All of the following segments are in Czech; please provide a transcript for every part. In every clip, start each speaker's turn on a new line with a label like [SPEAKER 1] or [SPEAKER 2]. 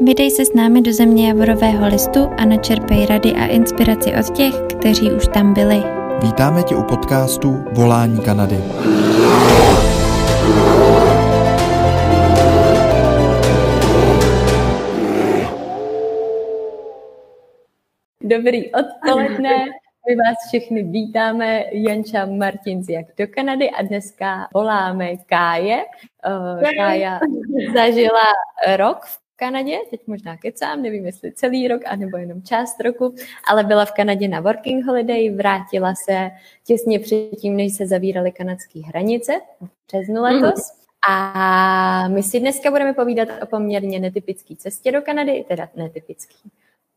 [SPEAKER 1] Vydej se s námi do země Javorového listu a načerpej rady a inspiraci od těch, kteří už tam byli.
[SPEAKER 2] Vítáme tě u podcastu Volání Kanady.
[SPEAKER 3] Dobrý odpoledne. My vás všechny vítáme, Janča Martinz jak do Kanady a dneska voláme Káje. Uh, Kája zažila rok v Kanadě, teď možná kecám, nevím jestli celý rok, anebo jenom část roku, ale byla v Kanadě na working holiday, vrátila se těsně předtím, než se zavíraly kanadské hranice v březnu letos. Mm. A my si dneska budeme povídat o poměrně netypické cestě do Kanady, teda netypický.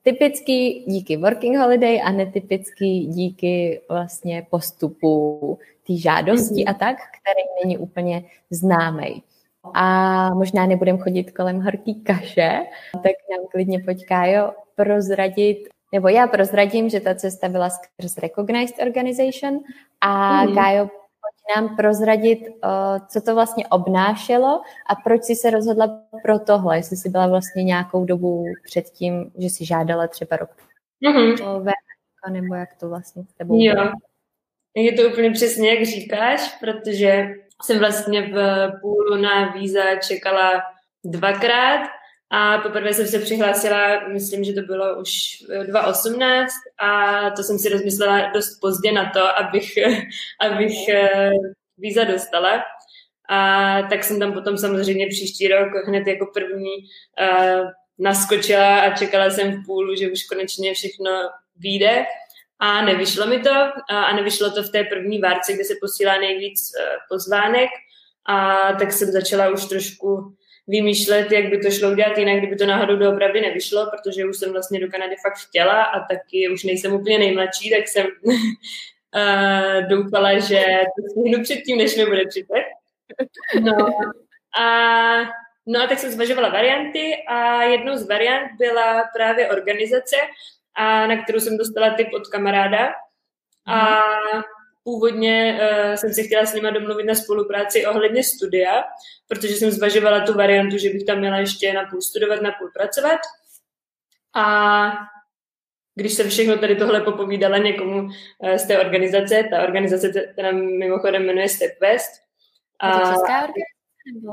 [SPEAKER 3] Typický díky working holiday a netypický díky vlastně postupu té žádosti mm. a tak, který není úplně známý a možná nebudem chodit kolem horký kaše, tak nám klidně pojď Kájo prozradit, nebo já prozradím, že ta cesta byla skrz Recognized Organization a mm. Kájo pojď nám prozradit, co to vlastně obnášelo a proč jsi se rozhodla pro tohle, jestli jsi byla vlastně nějakou dobu předtím, že si žádala třeba rok mm-hmm. nebo jak to vlastně s tebou
[SPEAKER 4] Jo, je to úplně přesně, jak říkáš, protože jsem vlastně v půlu na víza čekala dvakrát a poprvé jsem se přihlásila, myslím, že to bylo už 2018 a to jsem si rozmyslela dost pozdě na to, abych, abych eh, víza dostala. A tak jsem tam potom samozřejmě příští rok hned jako první uh, naskočila a čekala jsem v půlu, že už konečně všechno vyjde. A nevyšlo mi to a nevyšlo to v té první várce, kde se posílá nejvíc e, pozvánek a tak jsem začala už trošku vymýšlet, jak by to šlo udělat jinak, kdyby to náhodou doopravdy nevyšlo, protože už jsem vlastně do Kanady fakt chtěla a taky už nejsem úplně nejmladší, tak jsem uh, doufala, že to stihnu předtím, než mi bude 30. No a, no a tak jsem zvažovala varianty a jednou z variant byla právě organizace, a na kterou jsem dostala tip od kamaráda. A původně uh, jsem se chtěla s nima domluvit na spolupráci ohledně studia, protože jsem zvažovala tu variantu, že bych tam měla ještě na půl studovat, na půl pracovat. A když jsem všechno tady tohle popovídala někomu uh, z té organizace, ta organizace teda mimochodem jmenuje Step West.
[SPEAKER 3] A, je to česká organizace?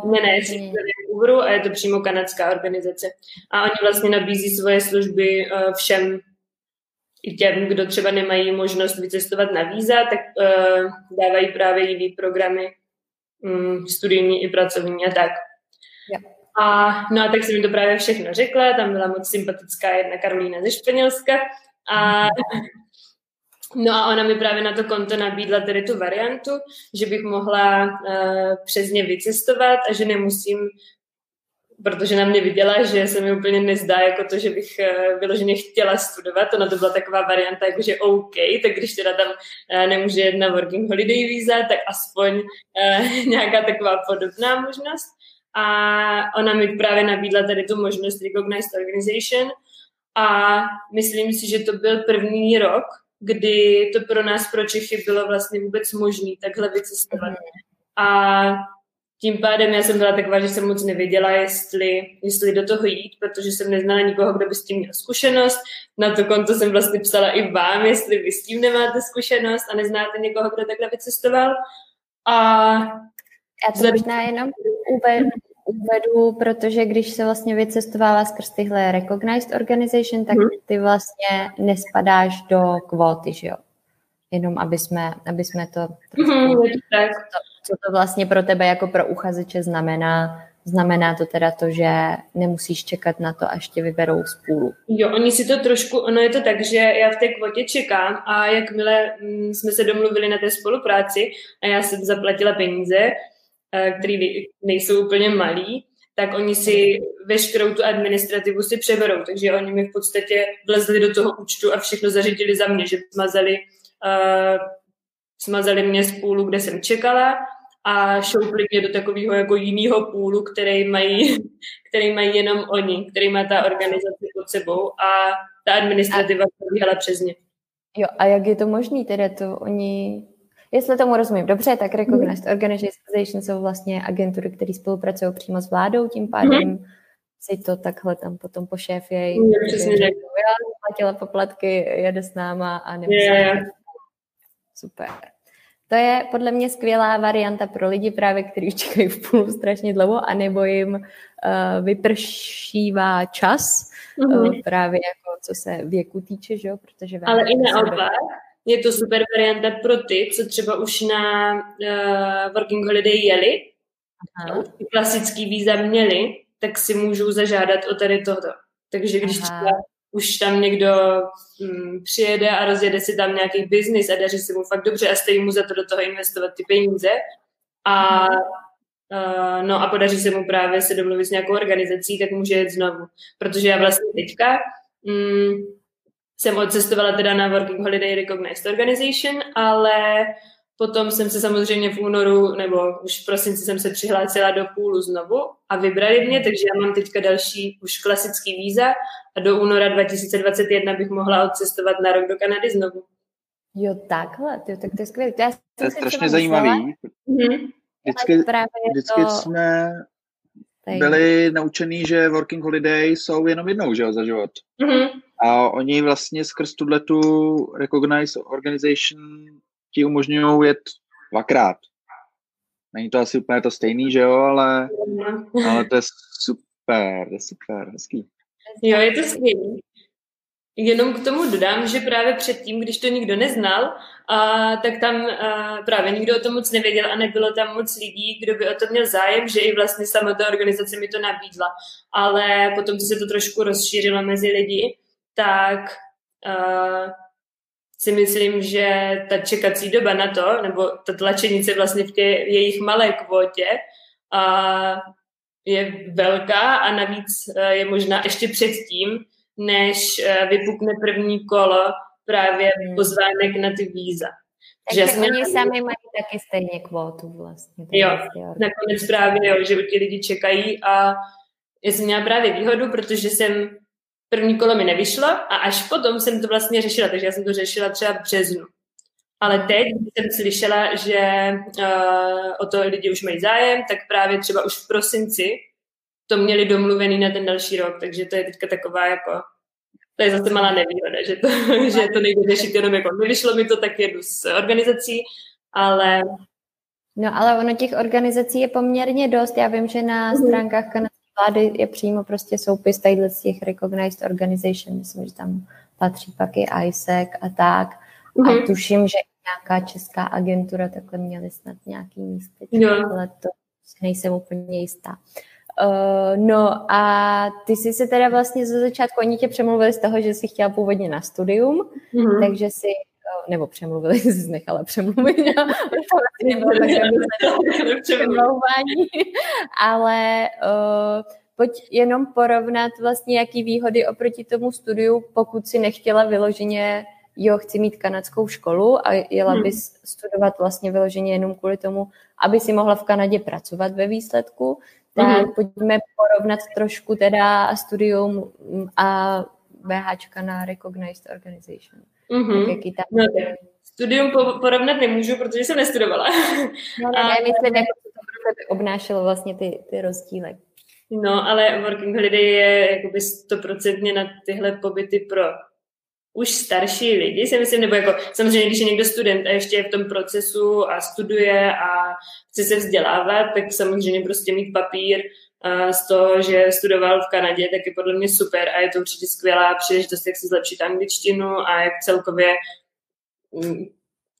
[SPEAKER 4] Ne, ne, je a je to přímo kanadská organizace. A oni vlastně nabízí svoje služby uh, všem i těm, kdo třeba nemají možnost vycestovat na víza, tak uh, dávají právě jiný programy um, studijní i pracovní a tak. Yeah. A, no a tak jsem mi to právě všechno řekla, tam byla moc sympatická jedna Karolína ze Španělska a No a ona mi právě na to konto nabídla tedy tu variantu, že bych mohla uh, přes ně vycestovat a že nemusím protože na mě viděla, že se mi úplně nezdá jako to, že bych eh, vyloženě chtěla studovat. Ona to byla taková varianta, jako že OK, tak když teda tam eh, nemůže jet na working holiday visa, tak aspoň uh, nějaká taková podobná možnost. A ona mi právě nabídla tady tu možnost Recognized Organization a myslím si, že to byl první rok, kdy to pro nás, pro Čechy, bylo vlastně vůbec možné takhle vycestovat. Mhm. A tím pádem já jsem byla taková, že jsem moc nevěděla, jestli, jestli do toho jít, protože jsem neznala nikoho, kdo by s tím měl zkušenost. Na to konto jsem vlastně psala i vám, jestli vy s tím nemáte zkušenost a neznáte někoho, kdo takhle vycestoval. A
[SPEAKER 3] já to možná jenom uvedu, uvedu, protože když se vlastně vycestovala skrz tyhle recognized organization, tak mhm. ty vlastně nespadáš do kvóty, že jo? Jenom aby jsme, aby jsme to...
[SPEAKER 4] Mm-hmm, tak.
[SPEAKER 3] To, co to vlastně pro tebe jako pro uchazeče znamená. Znamená to teda to, že nemusíš čekat na to, až tě vyberou z půlu.
[SPEAKER 4] Jo, oni si to trošku, ono je to tak, že já v té kvotě čekám a jakmile mm, jsme se domluvili na té spolupráci a já jsem zaplatila peníze, eh, které nejsou úplně malý, tak oni si veškerou tu administrativu si přeberou. Takže oni mi v podstatě vlezli do toho účtu a všechno zařídili za mě, že smazali, uh, smazali mě z půlu, kde jsem čekala a šoupli mě do takového jako jiného půlu, který mají, který mají jenom oni, který má ta organizace pod sebou a ta administrativa probíhala přes ně.
[SPEAKER 3] Jo, a jak je to možné teda to oni, jestli tomu rozumím dobře, tak Recognized mm. Organization jsou vlastně agentury, které spolupracují přímo s vládou, tím pádem mm. si to takhle tam potom pošéfějí.
[SPEAKER 4] Jo, přesně tak.
[SPEAKER 3] Já zaplatila poplatky, jede s náma a nemusí.
[SPEAKER 4] Jo, jo.
[SPEAKER 3] Super. To je podle mě skvělá varianta pro lidi právě, kteří už čekají v půl strašně dlouho, anebo jim uh, vypršívá čas,
[SPEAKER 4] Mhm.
[SPEAKER 3] uh, právě jako co se věku týče, že jo, protože
[SPEAKER 4] Ale i naopak, je to super varianta pro ty, co třeba už na uh, Working Holiday jeli,
[SPEAKER 3] Aha.
[SPEAKER 4] klasický víza měli, tak si můžou zažádat o tady tohoto. Takže když
[SPEAKER 3] Aha.
[SPEAKER 4] třeba už tam někdo hm, přijede a rozjede si tam nějaký biznis a daří se mu fakt dobře a stojí mu za to do toho investovat ty peníze a Uh, no a podaří se mu právě se domluvit s nějakou organizací, tak může jet znovu. Protože já vlastně teďka mm, jsem odcestovala teda na Working Holiday Recognized Organization, ale potom jsem se samozřejmě v únoru nebo už v prosinci jsem se přihlásila do půlu znovu a vybrali mě, takže já mám teďka další už klasický víza a do února 2021 bych mohla odcestovat na rok do Kanady znovu.
[SPEAKER 3] Jo, takhle, tyjo, tak to je skvělé.
[SPEAKER 5] To je
[SPEAKER 3] si
[SPEAKER 5] strašně zajímavý.
[SPEAKER 4] Mhm.
[SPEAKER 5] Vždycky, vždycky
[SPEAKER 3] to,
[SPEAKER 5] jsme byli naučený, že working holiday jsou jenom jednou, že jo, za život.
[SPEAKER 4] Mhm.
[SPEAKER 5] A oni vlastně skrz tuhle tu recognized organization ti umožňují jet dvakrát. Není to asi úplně to stejný, že jo, ale, ale to je super, to je super, hezký.
[SPEAKER 4] Jo, je to skvělé. Jenom k tomu dodám, že právě předtím, když to nikdo neznal, a, tak tam a, právě nikdo o tom moc nevěděl a nebylo tam moc lidí, kdo by o to měl zájem, že i vlastně sama ta organizace mi to nabídla. Ale potom, co se to trošku rozšířilo mezi lidi, tak a, si myslím, že ta čekací doba na to, nebo ta tlačenice vlastně v té jejich malé kvótě, a, je velká a navíc eh, je možná ještě předtím, než eh, vypukne první kolo právě
[SPEAKER 3] Hmm.
[SPEAKER 4] pozvánek na ty víza.
[SPEAKER 3] takže
[SPEAKER 4] jsem
[SPEAKER 3] oni sami mají taky stejně kvótu vlastně.
[SPEAKER 4] Jo. Nakonec právě, jo, že ti lidi čekají a já jsem měla právě výhodu, protože jsem první kolo mi nevyšlo a až potom jsem to vlastně řešila, takže já jsem to řešila třeba v březnu. Ale teď jsem slyšela, že uh, o to lidi už mají zájem, tak právě třeba už v prosinci to měli domluvený na ten další rok, takže to je teďka taková jako, to je zase malá nevýhoda, že to, že to nejde řešit jenom jako, nevyšlo mi to, tak jedu s organizací, ale
[SPEAKER 3] No ale ono těch organizací je poměrně dost. Já vím, že na
[SPEAKER 4] Mhm.
[SPEAKER 3] stránkách vlády je přímo prostě soupis tadyhle z těch recognized organization. Myslím, že tam patří pak i ISEC a tak. A
[SPEAKER 4] Mhm.
[SPEAKER 3] tuším, že nějaká česká agentura takhle měly snad nějaký místečko,
[SPEAKER 4] Jo.
[SPEAKER 3] ale to si nejsem úplně jistá. Uh, no a ty jsi se teda vlastně ze začátku, oni tě přemluvili z toho, že jsi chtěla původně na studium,
[SPEAKER 4] Mhm.
[SPEAKER 3] takže si, nebo přemluvili, jsi nechala přemluvit, přemlouvání, ale uh, pojď jenom porovnat vlastně, jaký výhody oproti tomu studiu, pokud si nechtěla vyloženě, jo, chci mít kanadskou školu a jela
[SPEAKER 4] Hmm.
[SPEAKER 3] bys studovat vlastně vyloženě jenom kvůli tomu, aby si mohla v Kanadě pracovat ve výsledku, tak
[SPEAKER 4] Mhm.
[SPEAKER 3] pojďme porovnat trošku teda studium a BHčka na Recognized Organization.
[SPEAKER 4] Mhm.
[SPEAKER 3] Tak jaký tam...
[SPEAKER 4] No. Studium po- porovnat nemůžu, protože jsem nestudovala.
[SPEAKER 3] No, ne, ne, myslím, co to pro tebe obnášelo vlastně ty, ty rozdíly.
[SPEAKER 4] No, ale Working Holiday je jakoby stoprocentně na tyhle pobyty pro už starší lidi, si myslím, nebo jako samozřejmě, když je někdo student a ještě je v tom procesu a studuje a chce se vzdělávat, tak samozřejmě prostě mít papír z toho, že studoval v Kanadě, tak je podle mě super a je to určitě skvělá příležitost, jak si zlepšit angličtinu a jak celkově mm,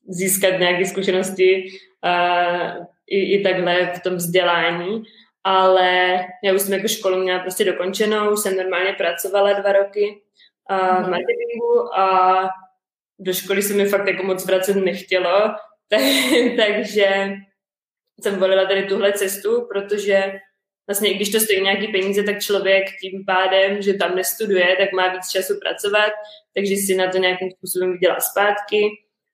[SPEAKER 4] získat nějaké zkušenosti uh, i, i takhle v tom vzdělání. Ale já už jsem jako školu měla prostě dokončenou, už jsem normálně pracovala dva roky uh, v marketingu a do školy se mi fakt jako moc vracet nechtělo, tak, takže jsem volila tady tuhle cestu, protože vlastně když to stojí nějaký peníze, tak člověk tím pádem, že tam nestuduje, tak má víc času pracovat, takže si na to nějakým způsobem vydělá zpátky.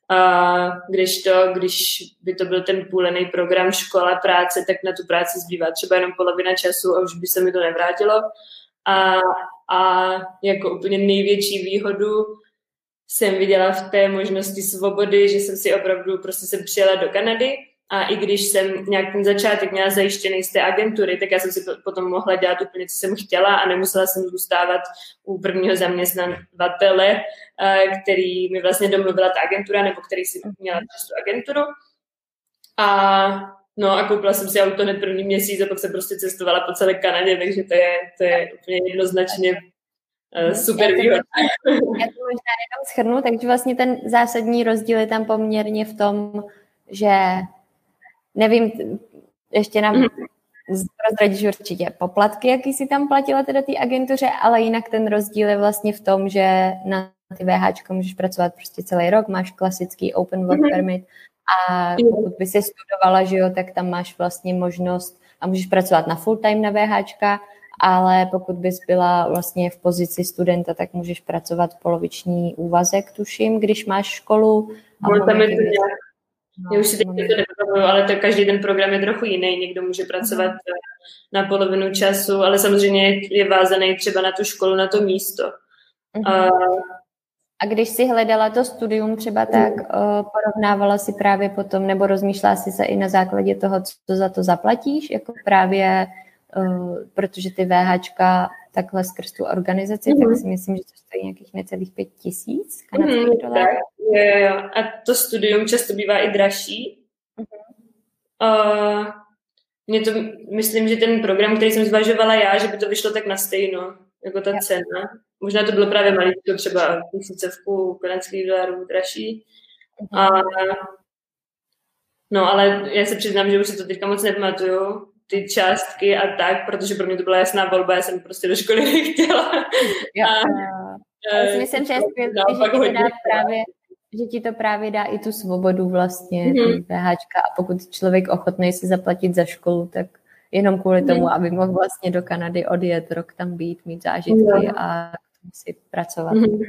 [SPEAKER 4] A když to, když by to byl ten půlený program škola, práce, tak na tu práci zbývá třeba jenom polovina času a už by se mi to nevrátilo. A, a jako úplně největší výhodu jsem viděla v té možnosti svobody, že jsem si opravdu prostě jsem přijela do Kanady a i když jsem nějak ten začátek měla zajištěný z té agentury, tak já jsem si potom mohla dělat úplně, co jsem chtěla a nemusela jsem zůstávat u prvního zaměstnavatele, který mi vlastně domluvila ta agentura, nebo který si měla přes tu agenturu. A No a koupila jsem si auto hned první měsíc a pak jsem prostě cestovala po celé Kanadě, takže to je, to je úplně jednoznačně uh, super výhoda.
[SPEAKER 3] Já to možná jenom schrnu, takže vlastně ten zásadní rozdíl je tam poměrně v tom, že nevím, ještě nám mm-hmm. prozradíš určitě poplatky, jaký si tam platila teda té agentuře, ale jinak ten rozdíl je vlastně v tom, že na ty VH můžeš pracovat prostě celý rok, máš klasický open work mm-hmm. permit a pokud by si studovala, že jo, tak tam máš vlastně možnost a můžeš pracovat na full time na VH, ale pokud bys byla vlastně v pozici studenta, tak můžeš pracovat poloviční úvazek, tuším, když máš školu.
[SPEAKER 4] A tam je to nějak Já už si teď to nevybavuju, ale to každý ten program je trochu jiný. Někdo může pracovat mm. na polovinu času, ale samozřejmě je vázaný třeba na tu školu, na to místo.
[SPEAKER 3] Mm. A, a když si hledala to studium třeba tak, mm. porovnávala si právě potom, nebo rozmýšlela si se i na základě toho, co za to zaplatíš, jako právě, uh, protože ty VHčka takhle skrz tu organizaci, mm-hmm. tak si myslím, že to stojí nějakých necelých pět tisíc kanadských mm-hmm, dolarů.
[SPEAKER 4] Jo, jo. A to studium často bývá i dražší. Mm-hmm. Uh, mě to, myslím, že ten program, který jsem zvažovala já, že by to vyšlo tak na stejno, jako ta jo. cena. Možná to bylo právě maličko, třeba tisícovku kanadských dolarů dražší. Mm-hmm. A, no, ale já se přiznám, že už si to teďka moc nepamatuju ty částky a tak, protože pro mě to byla jasná volba, já jsem prostě do školy nechtěla.
[SPEAKER 3] Jo. A, já si myslím, že je skvělé, že ti to dá právě, že ti to právě dá i tu svobodu vlastně, mm-hmm. PHčka a pokud člověk ochotný si zaplatit za školu, tak jenom kvůli tomu, mm-hmm. aby mohl vlastně do Kanady odjet, rok tam být, mít zážitky mm-hmm. a si pracovat. Mm-hmm.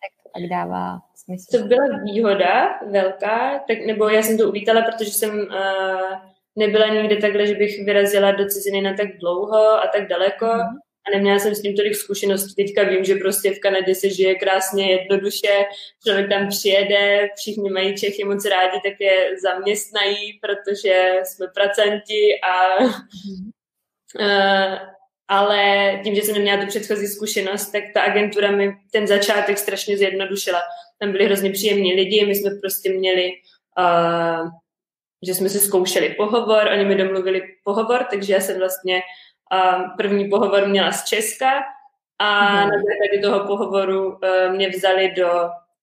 [SPEAKER 3] Tak to tak dává smysl.
[SPEAKER 4] To byla výhoda velká, tak, nebo já jsem to uvítala, protože jsem uh, nebyla nikdy takhle, že bych vyrazila do ciziny na tak dlouho a tak daleko mm. A neměla jsem s tím tolik zkušeností. Teďka vím, že prostě v Kanadě se žije krásně, jednoduše, člověk tam přijede, všichni mají Čechy moc rádi, tak je zaměstnají, protože jsme pracanti a uh, ale tím, že jsem neměla tu předchozí zkušenost, tak ta agentura mi ten začátek strašně zjednodušila. Tam byli hrozně příjemní lidi, my jsme prostě měli uh, že jsme si zkoušeli pohovor, oni mi domluvili pohovor, takže já jsem vlastně první pohovor měla z Česka a mm. na základě toho pohovoru uh, mě vzali do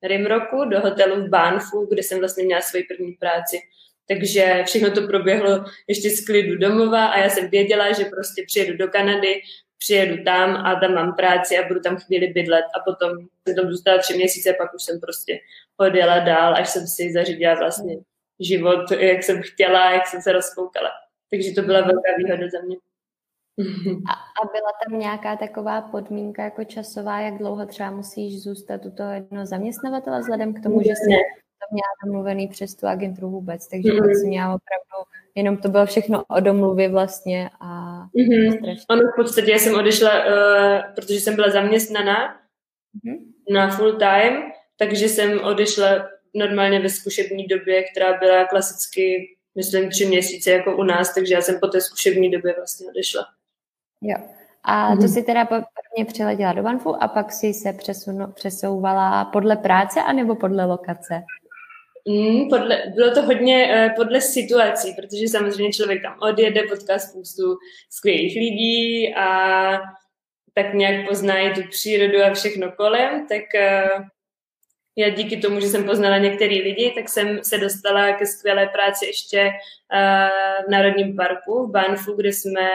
[SPEAKER 4] Rimroku, do hotelu v Banfu, kde jsem vlastně měla svoji první práci. Takže všechno to proběhlo ještě z klidu domova a já jsem věděla, že prostě přijedu do Kanady, přijedu tam a tam mám práci a budu tam chvíli bydlet a potom jsem tam zůstala tři měsíce, pak už jsem prostě odjela dál, až jsem si zařídila vlastně život, jak jsem chtěla, jak jsem se rozkoukala. Takže to byla velká výhoda za mě.
[SPEAKER 3] A, a byla tam nějaká taková podmínka jako časová, jak dlouho třeba musíš zůstat u toho jednoho zaměstnavatele, vzhledem k tomu, že jsi to měla domluvený přes tu agenturu vůbec, takže mm. hmm jsi měla opravdu, jenom to bylo všechno o domluvě vlastně a
[SPEAKER 4] mm-hmm. Ono v podstatě já jsem odešla, uh, protože jsem byla zaměstnaná mm-hmm. na full time, takže jsem odešla normálně ve zkušební době, která byla klasicky, myslím, tři měsíce jako u nás, takže já jsem po té zkušební době vlastně odešla.
[SPEAKER 3] Jo. A to mm-hmm. si teda prvně přiletěla do Banfu a pak si se přesunu, přesouvala podle práce anebo podle lokace?
[SPEAKER 4] Mm, podle, bylo to hodně uh, podle situací, protože samozřejmě člověk tam odjede, potká spoustu skvělých lidí a tak nějak pozná i tu přírodu a všechno kolem, tak uh, já díky tomu, že jsem poznala některý lidi, tak jsem se dostala ke skvělé práci ještě uh, v Národním parku v Banfu, kde jsme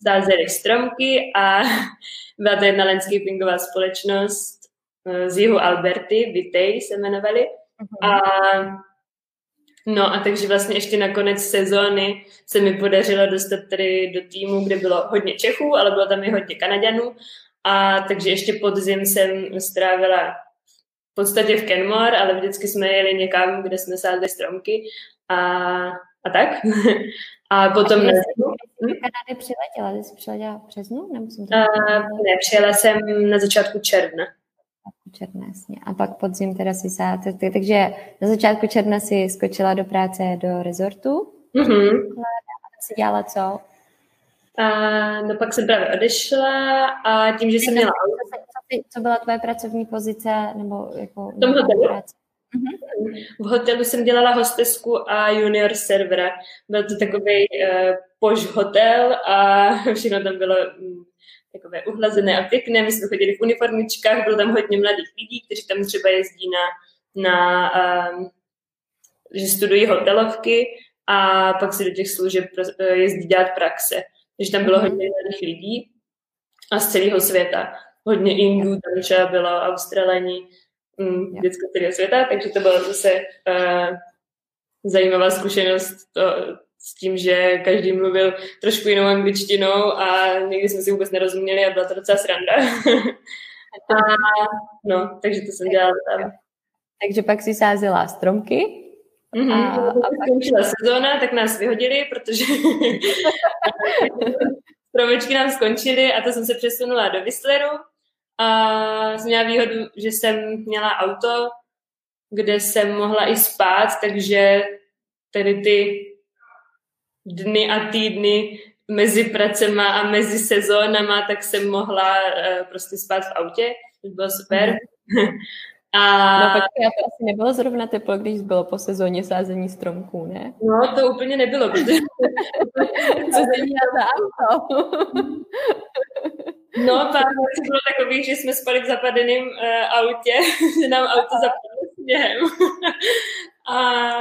[SPEAKER 4] zázeli stromky a byla to jedna landscapingová společnost uh, z jihu Alberty, Vitej se jmenovali. Uh-huh. A No a takže vlastně ještě na konec sezóny se mi podařilo dostat tady do týmu, kde bylo hodně Čechů, ale bylo tam i hodně Kanaďanů. A takže ještě podzim jsem strávila podstatě v Kenmore, ale vždycky jsme jeli někam, kde jsme sázeli stromky a, a tak. a potom... A
[SPEAKER 3] jsi do Kanady přiletěla? Jsi přiletěla v březnu? Nebo jsem
[SPEAKER 4] uh, ne, přijela jsem na začátku června.
[SPEAKER 3] Června, jasně. A pak podzim teda si sá... Takže na začátku června si skočila do práce do rezortu Mm-hmm. A si dělala co?
[SPEAKER 4] A, no pak jsem právě odešla a tím, že jsem měla...
[SPEAKER 3] Co, co byla tvoje pracovní pozice? Nebo jako
[SPEAKER 4] v tom hotelu? Práce? Mm-hmm. V hotelu jsem dělala hostesku a junior servera. Byl to takový uh, poš hotel a všechno tam bylo um, takové uhlazené a pěkné. My jsme chodili v uniformičkách, bylo tam hodně mladých lidí, kteří tam třeba jezdí na, na um, že studují hotelovky a pak si do těch služeb eh, jezdí dělat praxe. Takže tam bylo mm-hmm. hodně mladých lidí a z celého světa. Hodně Indů tam třeba bylo, Australani, mm, celého světa, takže to bylo zase uh, zajímavá zkušenost to, s tím, že každý mluvil trošku jinou angličtinou a někdy jsme si vůbec nerozuměli a byla to docela sranda. a, no, takže to jsem dělala tam.
[SPEAKER 3] Takže pak si sázela stromky
[SPEAKER 4] Mm-hmm. A, a pak skončila sezóna, tak nás vyhodili, protože stromečky nám skončily a to jsem se přesunula do Whistleru a jsem měla výhodu, že jsem měla auto, kde jsem mohla i spát, takže tady ty dny a týdny mezi pracema a mezi sezónama, tak jsem mohla uh, prostě spát v autě, to bylo super. Mm.
[SPEAKER 3] A... No pak to asi nebylo zrovna teplo, když bylo po sezóně sázení stromků, ne?
[SPEAKER 4] No, to úplně nebylo, protože...
[SPEAKER 3] Co měla za auto?
[SPEAKER 4] no, pár bylo takových, že jsme spali v zapadeném uh, autě, že nám auto zapadlo sněhem. a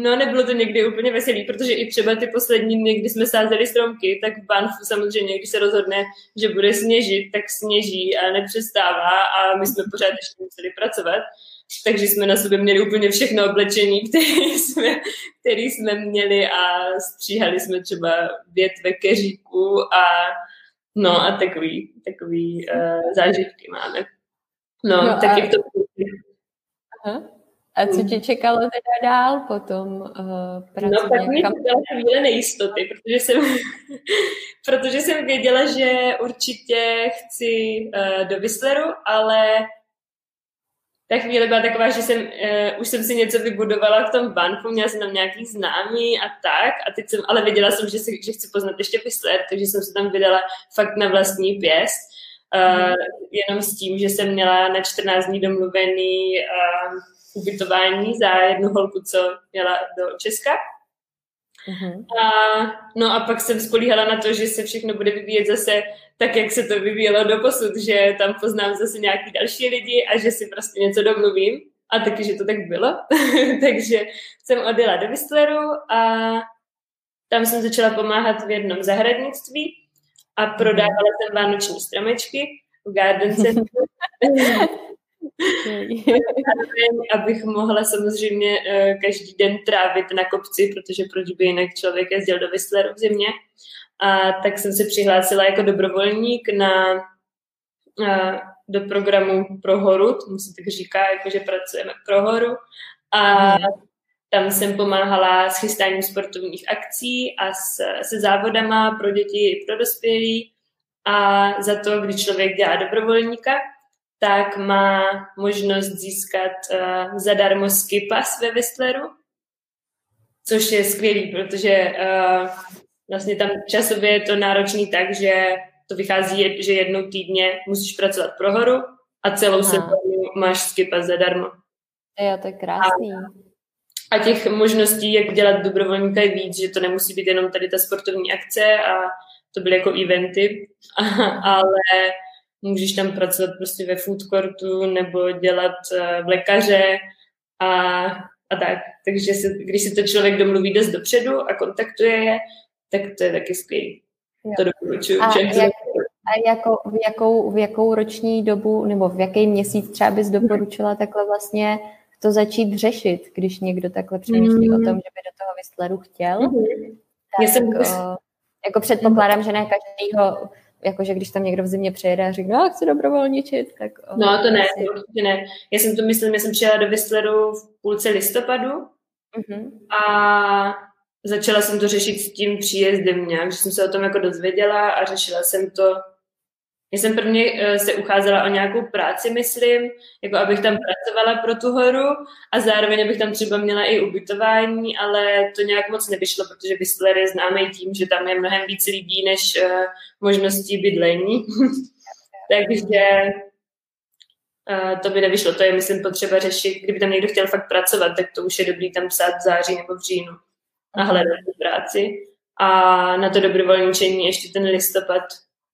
[SPEAKER 4] No, nebylo to někdy úplně veselý, protože i třeba ty poslední dny, kdy jsme sázeli stromky, tak v Banfu samozřejmě, když se rozhodne, že bude sněžit, tak sněží a nepřestává a my jsme pořád ještě museli pracovat. Takže jsme na sobě měli úplně všechno oblečení, které jsme, který jsme měli a stříhali jsme třeba větve keříku a no a takový, takový uh, zážitky máme. No, no tak a... jak to...
[SPEAKER 3] Aha. A co tě čekalo teda dál potom uh,
[SPEAKER 4] pracovně? No tak mi čekala chvíle nejistoty, protože jsem, protože jsem věděla, že určitě chci uh, do Whistleru, ale ta chvíle byla taková, že jsem, uh, už jsem si něco vybudovala v tom banku, měla jsem tam nějaký známý a tak, a teď jsem, ale věděla jsem, že, si, že chci poznat ještě Whistler, takže jsem se tam vydala fakt na vlastní pěst, uh, jenom s tím, že jsem měla na 14 dní domluvený uh, ubytování za jednu holku, co měla do Česka. Uh-huh. A, no a pak jsem spolíhala na to, že se všechno bude vyvíjet zase tak, jak se to vyvíjelo do posud, že tam poznám zase nějaký další lidi a že si prostě něco domluvím. A taky, že to tak bylo. Takže jsem odjela do Whistleru a tam jsem začala pomáhat v jednom zahradnictví a prodávala jsem vánoční stromečky v Garden Center. abych mohla samozřejmě eh, každý den trávit na kopci, protože proč by jinak člověk jezdil do Whistleru v zimě. A tak jsem se přihlásila jako dobrovolník na, na eh, do programu pro horu, tomu se tak říká, jako že pracujeme pro horu. A tam jsem pomáhala s chystáním sportovních akcí a s, se závodama pro děti i pro dospělí. A za to, když člověk dělá dobrovolníka, tak má možnost získat uh, zadarmo skipas ve Whistleru, což je skvělý, protože uh, vlastně tam časově je to náročný tak, že to vychází, že jednou týdně musíš pracovat pro horu a celou sezónu máš skipas zadarmo.
[SPEAKER 3] Jo, to je krásný.
[SPEAKER 4] A, a těch možností, jak dělat dobrovolníka je víc, že to nemusí být jenom tady ta sportovní akce a to byly jako eventy, ale můžeš tam pracovat prostě ve food courtu nebo dělat uh, v lékaře a, a tak. Takže se, když si to člověk domluví dost dopředu a kontaktuje je, tak to je taky skvělý. To doporučuji.
[SPEAKER 3] A, jak, a jako, v, jakou, v jakou roční dobu nebo v jaký měsíc třeba bys doporučila takhle vlastně to začít řešit, když někdo takhle přemýšlí mm. o tom, že by do toho Whistleru chtěl? Mm. Tak, Já jsem... o, jako předpokládám, že ne každýho jakože když tam někdo v zimě přijede a řekne, no, chci dobrovolničit, tak...
[SPEAKER 4] No, to ne, asi... to určitě ne. Já jsem to myslím, já jsem přijela do Whistleru v půlce listopadu uh-huh. a začala jsem to řešit s tím příjezdem nějak, že jsem se o tom jako dozvěděla a řešila jsem to Já jsem prvně uh, se ucházela o nějakou práci, myslím, jako abych tam pracovala pro tu horu a zároveň abych tam třeba měla i ubytování, ale to nějak moc nevyšlo, protože Whistler je známý tím, že tam je mnohem víc lidí než uh, možností bydlení. Takže uh, to by nevyšlo. To je, myslím, potřeba řešit. Kdyby tam někdo chtěl fakt pracovat, tak to už je dobrý tam psát v září nebo v říjnu a hledat práci. A na to dobrovolničení ještě ten listopad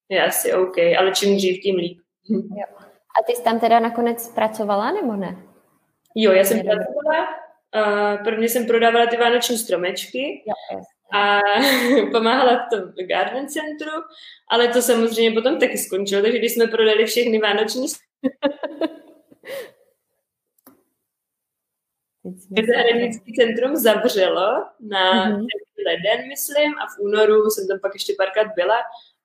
[SPEAKER 4] je asi OK, ale čím dřív, tím líp.
[SPEAKER 3] Jo. A ty jsi tam teda nakonec pracovala, nebo ne?
[SPEAKER 4] Jo, já jsem pracovala. Uh, prvně jsem prodávala ty vánoční stromečky jo, a pomáhala v tom garden centru, ale to samozřejmě potom taky skončilo, takže když jsme prodali všechny vánoční Zahradnický centrum zavřelo na mm-hmm. leden, myslím, a v únoru jsem tam pak ještě párkrát byla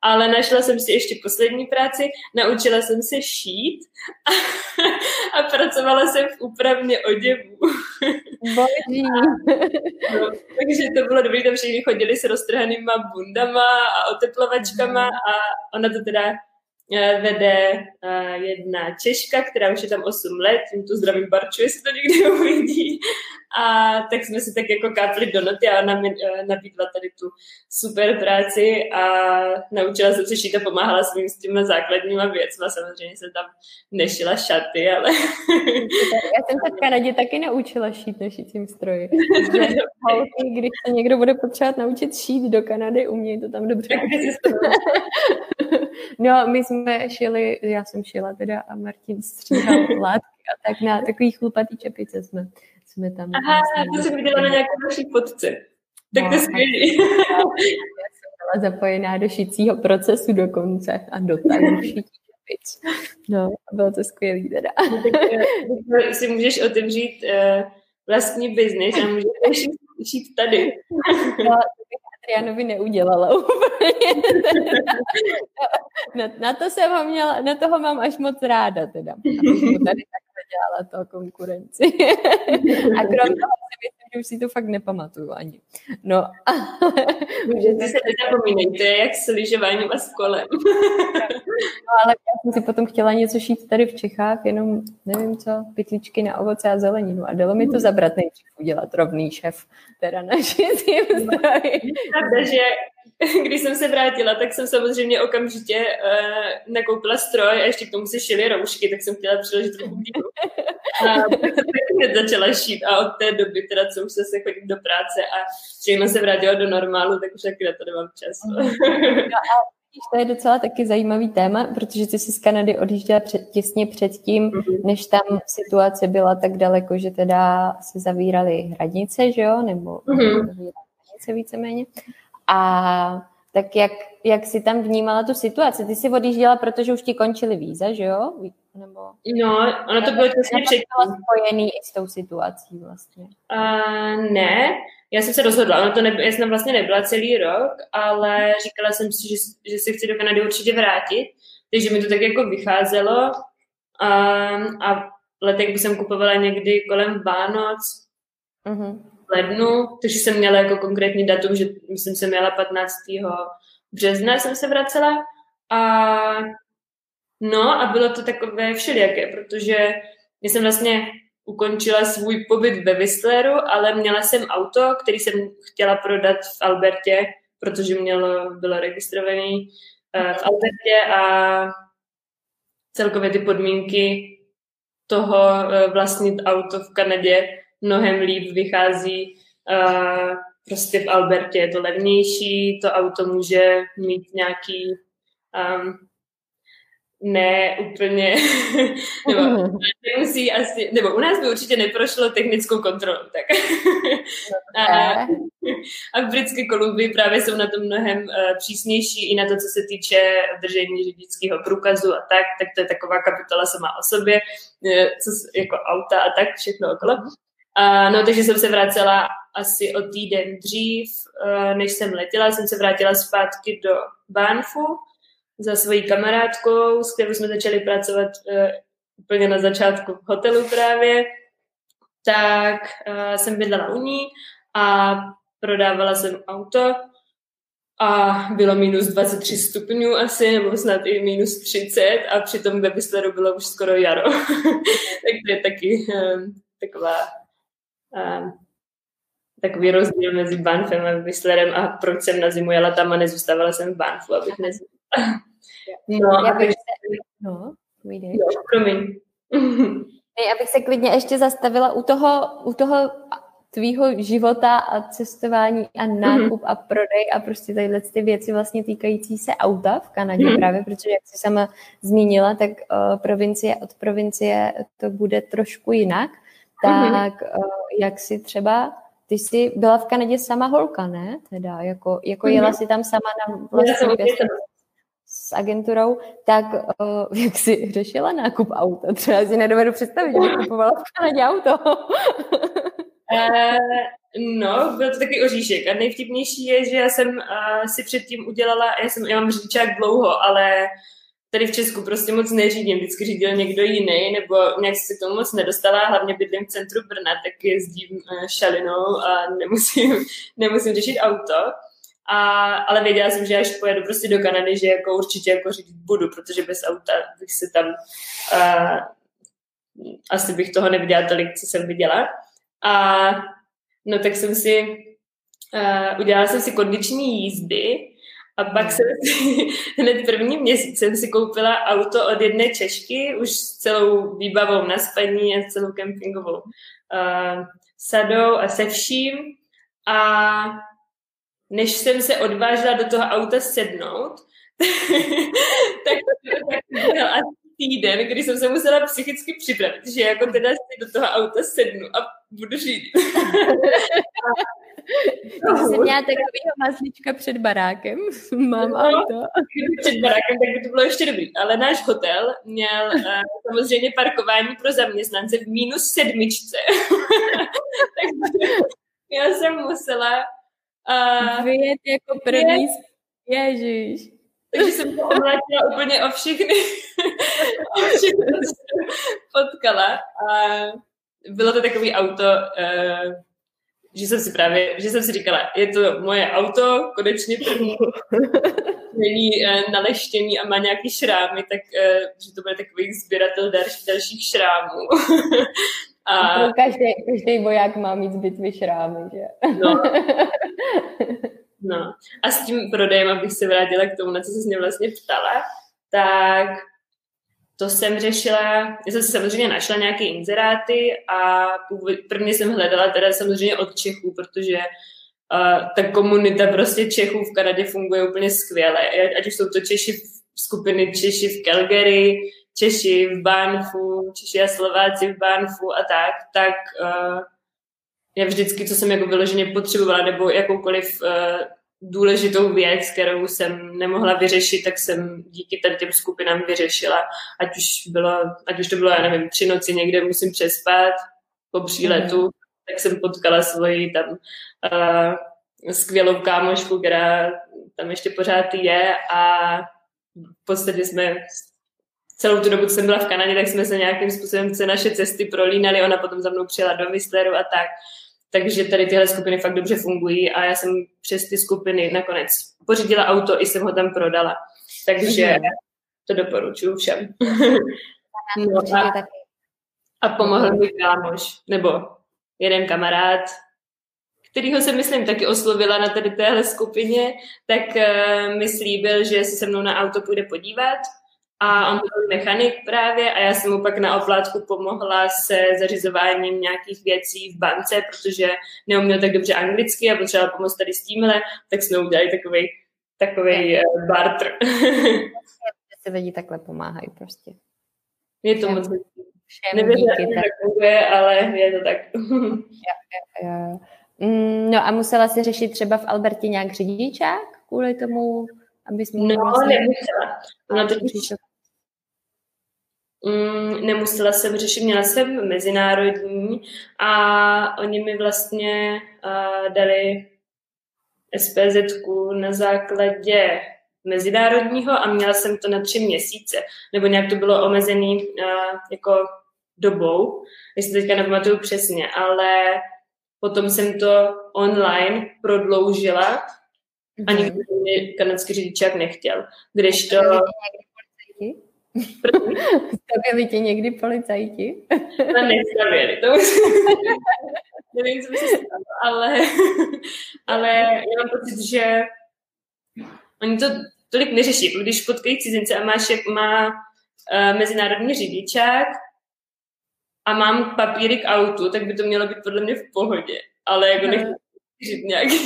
[SPEAKER 4] ale našla jsem si ještě poslední práci, naučila jsem se šít a, a pracovala jsem v úpravně oděvů.
[SPEAKER 3] Boží.
[SPEAKER 4] No, takže to bylo dobré, tam všichni chodili s roztrhanýma bundama a oteplovačkama a ona to teda vede eh, jedna Češka, která už je tam 8 let, tím tu zdravím Barču, jestli to někdy uvidí. A tak jsme si tak jako kápli do noty a ona mi eh, nabídla tady tu super práci a naučila se šít a pomáhala svým s těma základníma věcma. Samozřejmě jsem tam nešila šaty, ale...
[SPEAKER 3] Já jsem se v Kanadě taky naučila šít na šítím stroji. když se někdo bude potřebovat naučit šít do Kanady, umějí to tam dobře. no, my jsme šili, já jsem šila teda a Martin stříhal látky a tak na takový chlupatý čepice jsme, jsme tam.
[SPEAKER 4] Aha, to jsem viděla na nějaké naší fotce. Tak no, to skvělý.
[SPEAKER 3] Já jsem byla zapojená do šicího procesu dokonce a do šití čepic. No, bylo to skvělý teda.
[SPEAKER 4] No, tak si můžeš otevřít uh, vlastní biznis a můžeš šít, šít tady.
[SPEAKER 3] No, Adrianovi neudělala úplně. na, na, to jsem ho měla, na toho mám až moc ráda teda. Tady takhle dělala to konkurenci. A krom toho si myslím, že už si to fakt nepamatuju ani. No, ale...
[SPEAKER 4] Můžete se nezapomínat, to je jak s lyžováním a s kolem.
[SPEAKER 3] no, ale já jsem si potom chtěla něco šít tady v Čechách, jenom nevím co, pytličky na ovoce a zeleninu. A dalo mi to zabrat nejdřív udělat rovný šef, teda na šicím
[SPEAKER 4] Pravda, že když jsem se vrátila, tak jsem samozřejmě okamžitě uh, nakoupila stroj a ještě k tomu se šily roušky, tak jsem chtěla přiložit. A tak jsem taky začala šít a od té doby, teda co už se chodím do práce a všechno se vrátilo do normálu, tak už taky na to nemám čas.
[SPEAKER 3] No to je docela taky zajímavý téma, protože ty jsi z Kanady odjížděla před, těsně předtím, mm-hmm. než tam situace byla tak daleko, že teda se zavíraly hranice, že jo, nebo mm-hmm. hranice víceméně. A tak jak, jak jsi tam vnímala tu situaci? Ty jsi odjížděla, protože už ti končily víza, že jo?
[SPEAKER 4] Nebo... No, ono to bylo těsně předtím.
[SPEAKER 3] spojený i s tou situací vlastně.
[SPEAKER 4] Uh, ne, já jsem se rozhodla, ono to nebyl, já jsem vlastně nebyla celý rok, ale říkala jsem si, že, že se chci do Kanady určitě vrátit, takže mi to tak jako vycházelo um, a letek bych jsem kupovala někdy kolem Vánoc, mm-hmm. Lednu, takže jsem měla jako konkrétní datum, že myslím, jsem měla 15. března jsem se vracela a no a bylo to takové všelijaké, protože já jsem vlastně ukončila svůj pobyt ve Whistleru, ale měla jsem auto, který jsem chtěla prodat v Albertě, protože mělo, bylo registrovaný uh, v Albertě a celkově ty podmínky toho uh, vlastnit auto v Kanadě mnohem líp vychází uh, prostě v Albertě je to levnější, to auto může mít nějaký um, ne úplně, nebo nemusí asi, nebo u nás by určitě neprošlo technickou kontrolu, tak. a, a v britské Kolumbii právě jsou na to mnohem uh, přísnější i na to, co se týče držení řidičského průkazu a tak, tak to je taková kapitola sama o sobě, uh, co, jako auta a tak, všechno okolo. No, takže jsem se vracela asi o týden dřív, uh, než jsem letěla, jsem se vrátila zpátky do Banfu, za svojí kamarádkou, s kterou jsme začali pracovat uh, úplně na začátku v hotelu právě, tak uh, jsem bydlela u ní a prodávala jsem auto a bylo minus 23 stupňů asi, nebo snad i minus 30 a přitom ve Whistleru bylo už skoro jaro. tak to je taky um, taková um, takový rozdíl mezi Banfem a Whistlerem a proč jsem na zimu jela tam a nezůstávala jsem v Banfu, abych nezůstala.
[SPEAKER 3] No, Já bych se... no,
[SPEAKER 4] jo, promiň.
[SPEAKER 3] Já bych se klidně ještě zastavila u toho, u toho tvýho života a cestování a mhm. nákup mm-hmm. a prodej a prostě tadyhle ty věci vlastně týkající se auta v Kanadě mm-hmm. právě, protože jak jsi sama zmínila, tak uh, provincie od provincie to bude trošku jinak. Mhm. Tak mm-hmm. uh, jak si třeba, ty jsi byla v Kanadě sama holka, ne? Teda jako, jako mm-hmm. jela si tam sama na vlastně s agenturou, tak uh, jak jsi řešila nákup auta? Třeba si nedovedu představit, že bych kupovala v Kanadě auto.
[SPEAKER 4] Uh, no, byl to takový oříšek. A nejvtipnější je, že já jsem uh, si předtím udělala, já, jsem, já mám řidičák dlouho, ale tady v Česku prostě moc neřídím, vždycky řídil někdo jiný, nebo nějak se tomu moc nedostala, hlavně bydlím v centru Brna, tak jezdím uh, šalinou a nemusím, nemusím řešit auto. A, ale věděla jsem, že až pojedu prostě do Kanady, že jako určitě jako řídit budu, protože bez auta bych se tam uh, asi bych toho neviděla tolik, co jsem viděla. A no tak jsem si, uh, udělala jsem si kondiční jízdy a pak jsem si, hned první měsíc jsem si koupila auto od jedné Češky, už s celou výbavou na spaní a celou kempingovou uh, sadou a se vším. A než jsem se odvážila do toho auta sednout, tak, tak byl týden, kdy jsem se musela psychicky připravit, že jako teda si do toho auta sednu a budu řídit.
[SPEAKER 3] Takže jsem měla takovýho mazlička před barákem. Mám no, auto.
[SPEAKER 4] Před barákem, tak by to bylo ještě dobrý. Ale náš hotel měl uh, samozřejmě parkování pro zaměstnance v minus sedmičce. Takže já jsem musela
[SPEAKER 3] uh, vyjet jako první. Ježíš.
[SPEAKER 4] Takže jsem to omlátila úplně o všechny, o všechny, potkala. A bylo to takový auto, uh, že jsem si právě, že jsem si říkala, je to moje auto, konečně první, není uh, naleštěný a má nějaký šrámy, tak uh, že to bude takový sběratel další, dalších šrámů.
[SPEAKER 3] a... Každý, každý voják má mít z bitvy šrámy, že?
[SPEAKER 4] no. No. A s tím prodejem, abych se vrátila k tomu, na co se mě vlastně ptala, tak to jsem řešila, já jsem samozřejmě našla nějaké inzeráty a prvně jsem hledala teda samozřejmě od Čechů, protože uh, ta komunita prostě Čechů v Kanadě funguje úplně skvěle. Ať už jsou to Češi v skupiny Češi v Calgary, Češi v Banfu, Češi a Slováci v Banfu a tak, tak uh, já vždycky, co jsem jako vyloženě potřebovala, nebo jakoukoliv uh, důležitou věc, kterou jsem nemohla vyřešit, tak jsem díky těm skupinám vyřešila. Ať už, bylo, ať už to bylo, já nevím, tři noci někde musím přespat po příletu, mm. tak jsem potkala svoji tam uh, skvělou kámošku, která tam ještě pořád je a v podstatě jsme celou tu dobu, co jsem byla v Kanadě, tak jsme se nějakým způsobem se naše cesty prolínali, ona potom za mnou přijela do Whistleru a tak. Takže tady tyhle skupiny fakt dobře fungují a já jsem přes ty skupiny nakonec pořídila auto i jsem ho tam prodala. Takže mhm. to doporučuji všem. no a, a pomohl mi kámoš, nebo jeden kamarád, kterýho se myslím taky oslovila na tady téhle skupině, tak uh, mi slíbil, že se se mnou na auto půjde podívat a on byl mechanik právě a já jsem mu pak na oplátku pomohla se zařizováním nějakých věcí v bance, protože neuměl tak dobře anglicky a potřeboval pomoct tady s tímhle, tak jsme udělali takový takový uh, barter.
[SPEAKER 3] se lidi takhle pomáhají prostě.
[SPEAKER 4] Je to moc tak funguje, ale je to tak. ja, ja,
[SPEAKER 3] ja. Mm, no a musela si řešit třeba v Albertě nějak řidičák kvůli tomu, abys
[SPEAKER 4] mu... No, nemusela. Ona totiž Mm, nemusela jsem řešit, měla jsem mezinárodní a oni mi vlastně uh, dali SPZ na základě mezinárodního a měla jsem to na tři měsíce, nebo nějak to bylo omezený uh, jako dobou, jestli teďka nepamatuju přesně, ale potom jsem to online prodloužila A nikdo mě kanadský řidičák nechtěl. Když to...
[SPEAKER 3] Stavěli tě někdy policajti?
[SPEAKER 4] No nestavili, to nevím, co by se stalo, ale, ale já mám pocit, že oni to tolik neřeší. Když potkají cizince a máš, má uh, mezinárodní řidičák a mám papíry k autu, tak by to mělo být podle mě v pohodě. Ale jako nechci říct nějaký.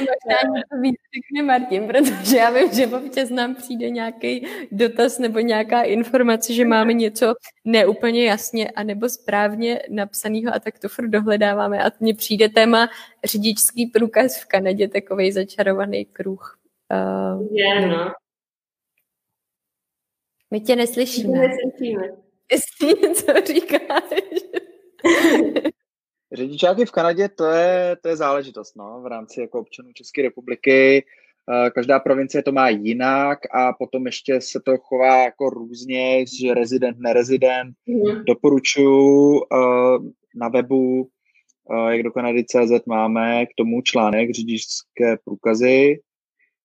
[SPEAKER 3] Možná víc řekne Martin, protože já vím, že občas nám přijde nějaký dotaz nebo nějaká informace, že máme něco neúplně jasně a nebo správně napsaného a tak to furt dohledáváme a mně přijde téma řidičský průkaz v Kanadě, takový začarovaný kruh.
[SPEAKER 4] Uh, je, no.
[SPEAKER 3] My tě neslyšíme.
[SPEAKER 4] My neslyšíme.
[SPEAKER 3] Jestli něco říkáš.
[SPEAKER 5] Řidičáky v Kanadě, to je, to je záležitost no, v rámci jako občanů České republiky. Eh, každá provincie to má jinak a potom ještě se to chová jako různě, že rezident, nerezident. Mm. Doporučuji eh, na webu eh, jak do Kanady.cz máme k tomu článek řidičské průkazy,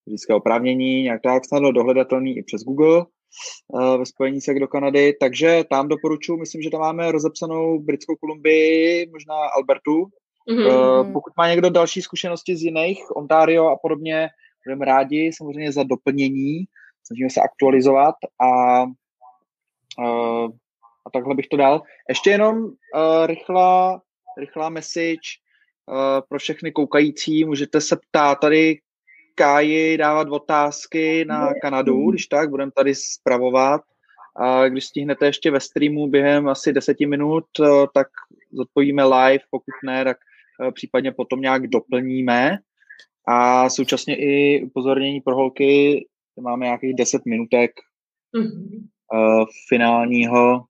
[SPEAKER 5] řidičské oprávnění, nějak tak snadno dohledatelný i přes Google ve spojení se do Kanady, takže tam doporučuji, myslím, že tam máme rozepsanou Britskou Kolumbii, možná Albertu. Mm-hmm. Pokud má někdo další zkušenosti z jiných, Ontario a podobně, budeme rádi samozřejmě za doplnění, snažíme se aktualizovat a, uh, a takhle bych to dal. Ještě jenom uh, rychlá, rychlá message uh, pro všechny koukající, můžete se ptát tady Káji dávat otázky na Kanadu, když tak, budeme tady zpravovat. A když stihnete ještě ve streamu během asi deseti minut, eh, tak zodpovíme live, pokud ne, tak eh, případně potom nějak doplníme. A současně i upozornění pro holky, máme nějakých 10 minutek mm-hmm. finálního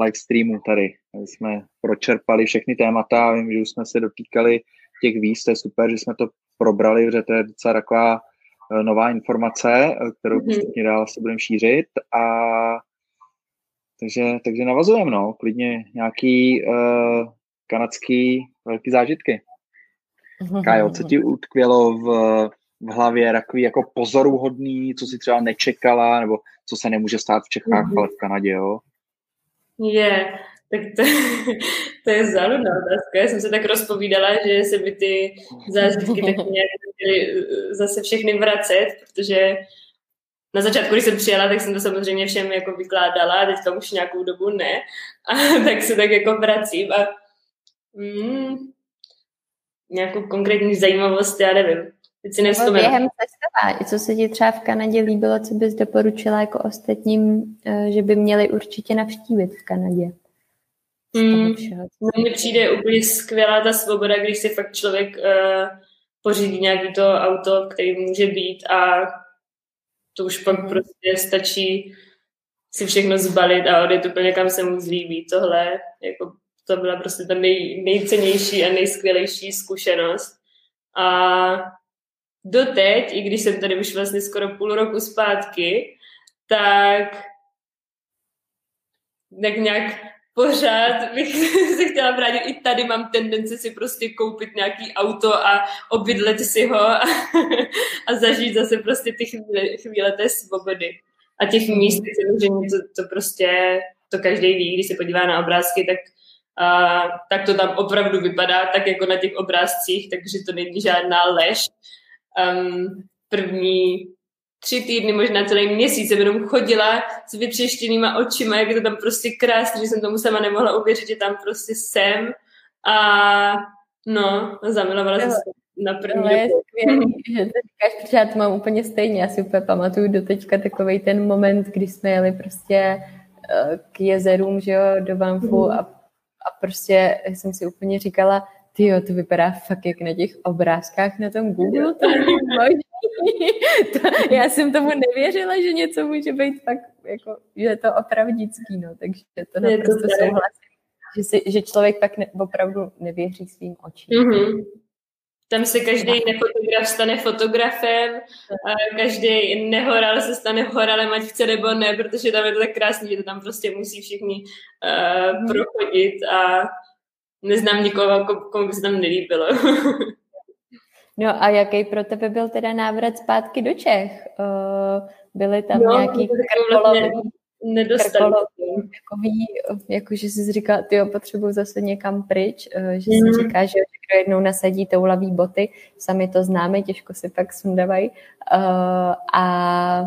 [SPEAKER 5] live streamu tady. Tady jsme pročerpali všechny témata, vím, že už jsme se dotýkali těch víc, to je super, že jsme to probrali, protože to je docela taková eh, nová informace, eh, kterou mm-hmm. postupně dál se budeme šířit a takže, takže navazujeme, no, klidně nějaký uh, kanadský velký zážitky. Mm-hmm. Kájo, co ti utkvělo v, v hlavě, takový jako pozoruhodný, co si třeba nečekala, nebo co se nemůže stát v Čechách, mm-hmm. ale v Kanadě, jo?
[SPEAKER 4] Je, tak to, to je záludná otázka. Já jsem se tak rozpovídala, že se by ty zážitky tak nějak eh, zase všechny vracet, protože na začátku, když jsem přijela, tak jsem to samozřejmě všem jako vykládala, a teďka už nějakou dobu ne. A tak se tak jako vracím a mm, nějakou konkrétní zajímavost, já nevím. Teď si.
[SPEAKER 3] Během cestování, co se ti třeba v Kanadě líbilo, co bys doporučila jako ostatním, eh, že by měli určitě navštívit v Kanadě?
[SPEAKER 4] Mm, mně přijde úplně skvělá ta svoboda, když si fakt člověk uh, pořídí nějaký to auto, který může být a to už pak mm. prostě stačí si všechno zbalit a odjet úplně kam se mu zlíbí. Tohle, jako, to byla prostě ta nej, nejcennější a nejskvělejší zkušenost. A doteď, i když jsem tady už vlastně skoro půl roku zpátky, tak tak nějak pořád bych se chtěla vrátit. I tady mám tendenci si prostě koupit nějaký auto a obydlet si ho a, a zažít zase prostě ty chvíle, chvíle té svobody. A těch míst, samozřejmě to, to prostě, to každý ví, když se podívá na obrázky, tak a, tak to tam opravdu vypadá, tak jako na těch obrázcích, takže to není žádná lež. Um, první tři týdny, možná celý měsíc jsem jenom chodila s vytřeštěnýma očima, jak je to tam prostě krásné, že jsem tomu sama nemohla uvěřit, že tam prostě jsem a no, zamilovala jsem se na první
[SPEAKER 3] je skvělý, že to říkáš, protože já to mám úplně stejně. Já si úplně pamatuju do teďka takový ten moment, kdy jsme jeli prostě eh, k jezerům, že jo, do Banfu mm. a, a prostě jsem si úplně říkala, ty jo, to vypadá fakt jak na těch obrázkách na tom Google, to není možný. to, já jsem tomu nevěřila, že něco může být tak, jako, že je to opravdický, no, takže to naprosto to souhlasím. Že, si, že člověk pak ne, opravdu nevěří svým očím. Mm-hmm.
[SPEAKER 4] Tam se každý nefotograf stane fotografem, a každý nehoral se stane horalem, ať chce nebo ne, protože tam je to tak krásný, že to tam prostě musí všichni uh, prochodit a neznám nikoho, komu by se tam nelíbilo.
[SPEAKER 3] No a jaký pro tebe byl teda návrat zpátky do Čech? Uh, byly tam no, nějaký krkolový, takový, jako že jsi říkala, ty potřebuji zase někam pryč, uh, že mm. si říká, že kdo jednou nasadí toulavý boty, sami to známe, těžko si pak sundavají. Uh, a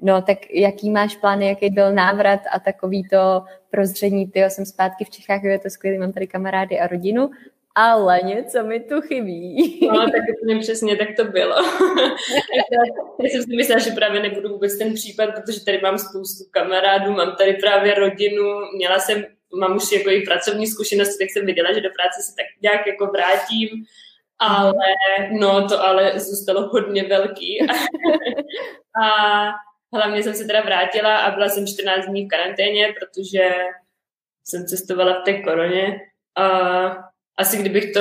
[SPEAKER 3] No, tak jaký máš plány, jaký byl návrat a takový to prozření, ty jsem zpátky v Čechách, je to skvělý, mám tady kamarády a rodinu, ale něco mi tu chybí.
[SPEAKER 4] No, tak úplně přesně, tak to bylo. Já jsem si myslela, že právě nebudu vůbec ten případ, protože tady mám spoustu kamarádů, mám tady právě rodinu, měla jsem, mám už jako i pracovní zkušenosti, tak jsem viděla, že do práce se tak nějak jako vrátím, ale no to ale zůstalo hodně velký. a hlavně jsem se teda vrátila a byla jsem 14 dní v karanténě, protože jsem cestovala v té koroně. A asi kdybych to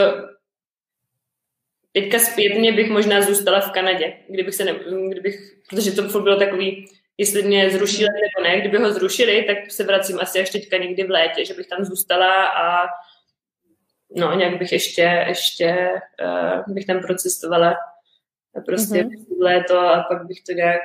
[SPEAKER 4] teďka zpětně bych možná zůstala v Kanadě, kdybych se ne, kdybych, protože to furt bylo takový, jestli mě zrušili nebo ne, kdyby ho zrušili, tak se vracím asi až teďka někdy v létě, že bych tam zůstala a no, nějak bych ještě, ještě uh, bych tam procestovala prostě mm-hmm. léto a pak bych to nějak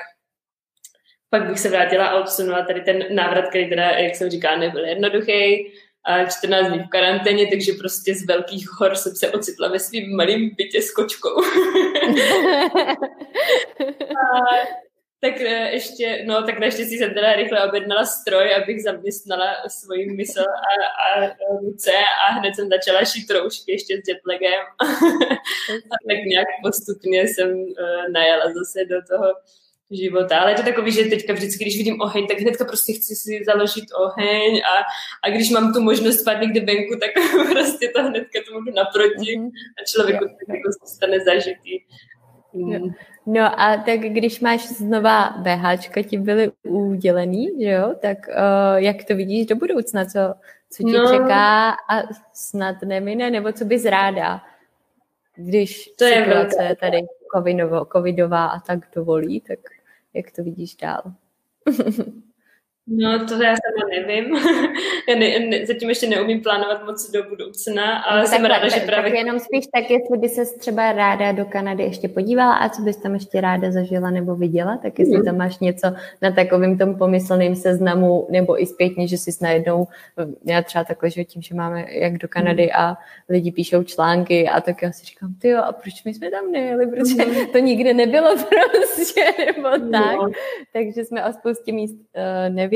[SPEAKER 4] pak bych se vrátila a odsunula tady ten návrat, který teda, jak jsem říkala, nebyl jednoduchý. A 14 dní v karanténě, takže prostě z velkých hor jsem se ocitla ve svým malým bytě s kočkou. a, tak e, ještě, no tak naštěstí jsem teda rychle objednala stroj, abych zaměstnala svoji mysl a, a ruce a hned jsem začala šít roušky ještě s jetlagem. a tak nějak postupně jsem uh, najela zase do toho života. Ale je to takový, že teďka vždycky, když vidím oheň, tak hnedka prostě chci si založit oheň a, a když mám tu možnost spát někde venku, tak prostě to hnedka tomu jdu naproti mm-hmm. a člověku to jako stane zažitý.
[SPEAKER 3] Mm. No a tak když máš znova BHčka, ti byly udělený, že jo, tak uh, jak to vidíš do budoucna, co, co tě no. čeká a snad nemine, nebo co bys ráda, když to situace je tady covidová a tak dovolí, tak jak to vidíš dál?
[SPEAKER 4] No, to já sama nevím. já ne, ne, zatím ještě neumím plánovat moc do budoucna, ale no, jsem tak, ráda, tak, že právě...
[SPEAKER 3] Tak jenom spíš tak, jestli by se třeba ráda do Kanady ještě podívala a co bys tam ještě ráda zažila nebo viděla, tak jestli mm. tam máš něco na takovým tom pomyslným seznamu, nebo i zpětně, že jsi najednou, já třeba takhle, že tím, že máme jak do Kanady mm. a lidi píšou články a tak já si říkám, ty jo, a proč my jsme tam nejeli, protože mm. to nikdy nebylo prostě, nebo tak. No. Takže jsme o spoustě míst uh, nevěděli,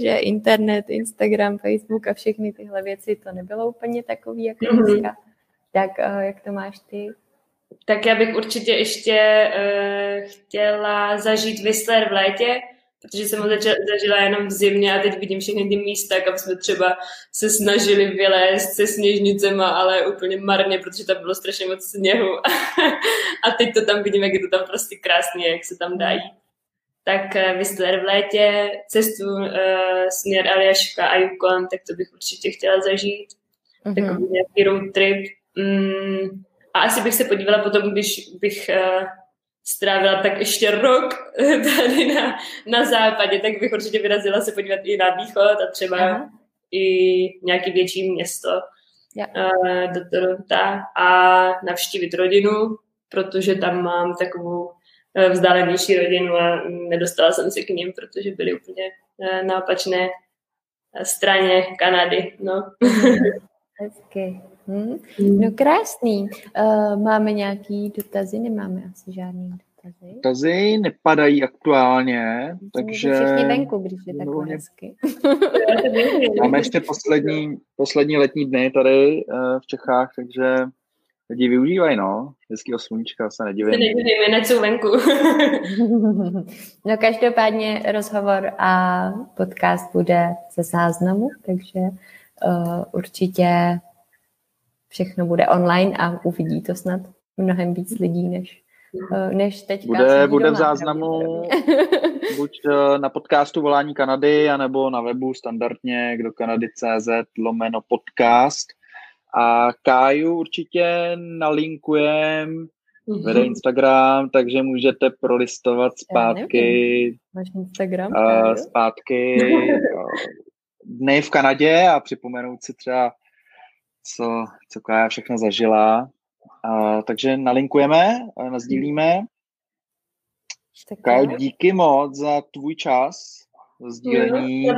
[SPEAKER 3] že internet, Instagram, Facebook a všechny tyhle věci, to nebylo úplně takový jako mm-hmm. dneska. Tak uh, jak to máš ty?
[SPEAKER 4] Tak já bych určitě ještě uh, chtěla zažít Whistler v létě, protože jsem ho začala, zažila jenom v zimě a teď vidím všechny ty místa, kam jsme třeba se snažili vylézt se sněžnicema, ale úplně marně, protože tam bylo strašně moc sněhu. a teď to tam vidím, jak je to tam prostě krásně, jak se tam dá jít tak eh, Whistler v létě, cestu uh, směr Aljaška a Yukon, tak to bych určitě chtěla zažít. Mm-hmm. Takový nějaký road trip. Mm, a asi bych se podívala potom, když bych uh, strávila tak ještě rok tady na, na západě, tak bych určitě vyrazila se podívat i na východ a třeba Aha. i nějaký větší město yeah. uh, do Toronto a navštívit rodinu, protože tam mám takovou Eh, vzdálenější rodinu a nedostala jsem se k ním, protože byli úplně eh, na opačné eh, straně Kanady. No.
[SPEAKER 3] Hezky. Hm? No krásný. Uh, máme nějaký dotazy? Nemáme asi žádný dotazy.
[SPEAKER 5] Dotazy nepadají aktuálně, takže...
[SPEAKER 3] Všichni venku, když je takhle hezky.
[SPEAKER 5] máme ještě poslední, poslední letní dny tady uh, v Čechách, takže lidi využívají, no. Hezkýho sluníčka, se nedivím. Se
[SPEAKER 4] nedivím, hned jsou venku.
[SPEAKER 3] no každopádně rozhovor a podcast bude ze záznamu, takže uh, určitě všechno bude online a uvidí to snad mnohem víc lidí, než, uh, než teďka.
[SPEAKER 5] Bude, bude v záznamu buď uh, na podcastu Volání Kanady, anebo na webu standardně do Kanady.cz lomeno podcast a Káju určitě nalinkujem, mm-hmm. vede Instagram, takže můžete prolistovat zpátky.
[SPEAKER 3] Máš Instagram?
[SPEAKER 5] Uh, zpátky dny v Kanadě a připomenout si třeba, co, co Kája všechno zažila. Uh, takže nalinkujeme, nazdílíme. Kajo, díky moc za tvůj čas, sdílení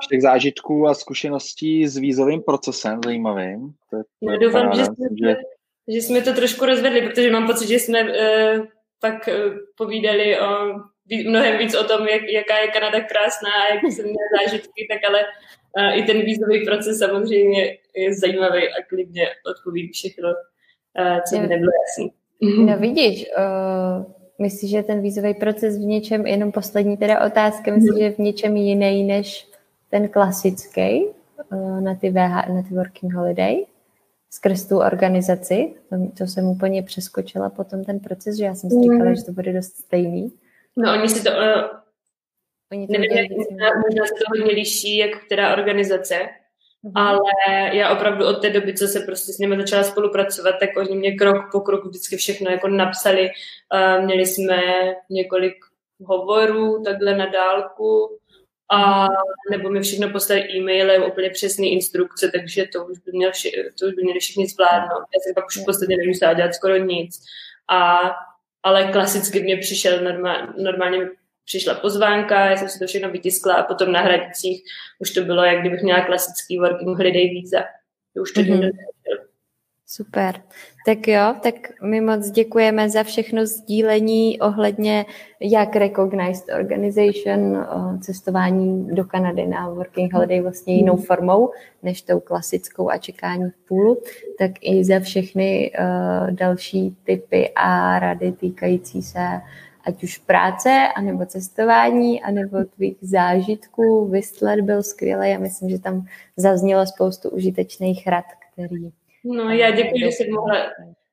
[SPEAKER 5] všech zážitků a zkušeností s vízovým procesem zajímavým.
[SPEAKER 4] To je, to je doufám, že, jsme, že... že jsme to trošku rozvedli, protože mám pocit, že jsme uh, pak uh, povídali o mnohem víc o tom, jak, jaká je Kanada krásná a jak jsem měla zážitky, tak ale uh, i ten vízový proces samozřejmě je zajímavý a klidně odpovím všechno, uh, co by nebylo jasný.
[SPEAKER 3] No vidíš, uh, myslíš, že ten vízový proces v něčem, jenom poslední teda otázka, myslíš, že v něčem jiný než ten klasický uh, na ty, VH, na ty working holiday? skrz tu organizaci. To, to jsem úplně přeskočila potom ten proces, že já jsem si říkala, mm. že to bude dost stejný.
[SPEAKER 4] No oni si to, uh, oni to nevím, jak, možná se to hodně liší, jak která organizace. Ale já opravdu od té doby, co se prostě s nimi začala spolupracovat, tak oni mě krok po kroku vždycky všechno jako napsali. Uh, měli jsme několik hovorů takhle na dálku, a nebo mi všechno poslali e-mailem, úplně přesné instrukce, takže to už by, měl vši, to už by měli všichni zvládnout. Já jsem pak už v podstatě nemusela dělat skoro nic. A, ale klasicky mě přišel normál, normálně přišla pozvánka, já jsem si to všechno vytiskla a potom na hradicích už to bylo, jak kdybych měla klasický working holiday víza. Už to mm-hmm.
[SPEAKER 3] Super. Tak jo, tak my moc děkujeme za všechno sdílení ohledně jak Recognized Organization, cestování do Kanady na Working Holiday vlastně jinou formou než tou klasickou a čekání v půlu, tak i za všechny uh, další typy a rady týkající se ať už práce, anebo cestování, anebo tvých zážitků. Whistler byl skvělý a myslím, že tam zaznělo spoustu užitečných rad, který
[SPEAKER 4] No, já děkuji, že jsem mohla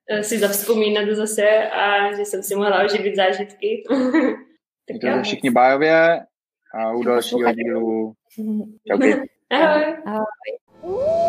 [SPEAKER 4] eh, si zavzpomínat zase a že jsem si mohla oživit zážitky.
[SPEAKER 5] tak to všichni bájově a u dalšího dílu. Čau.
[SPEAKER 4] Ahoj. Ahoj.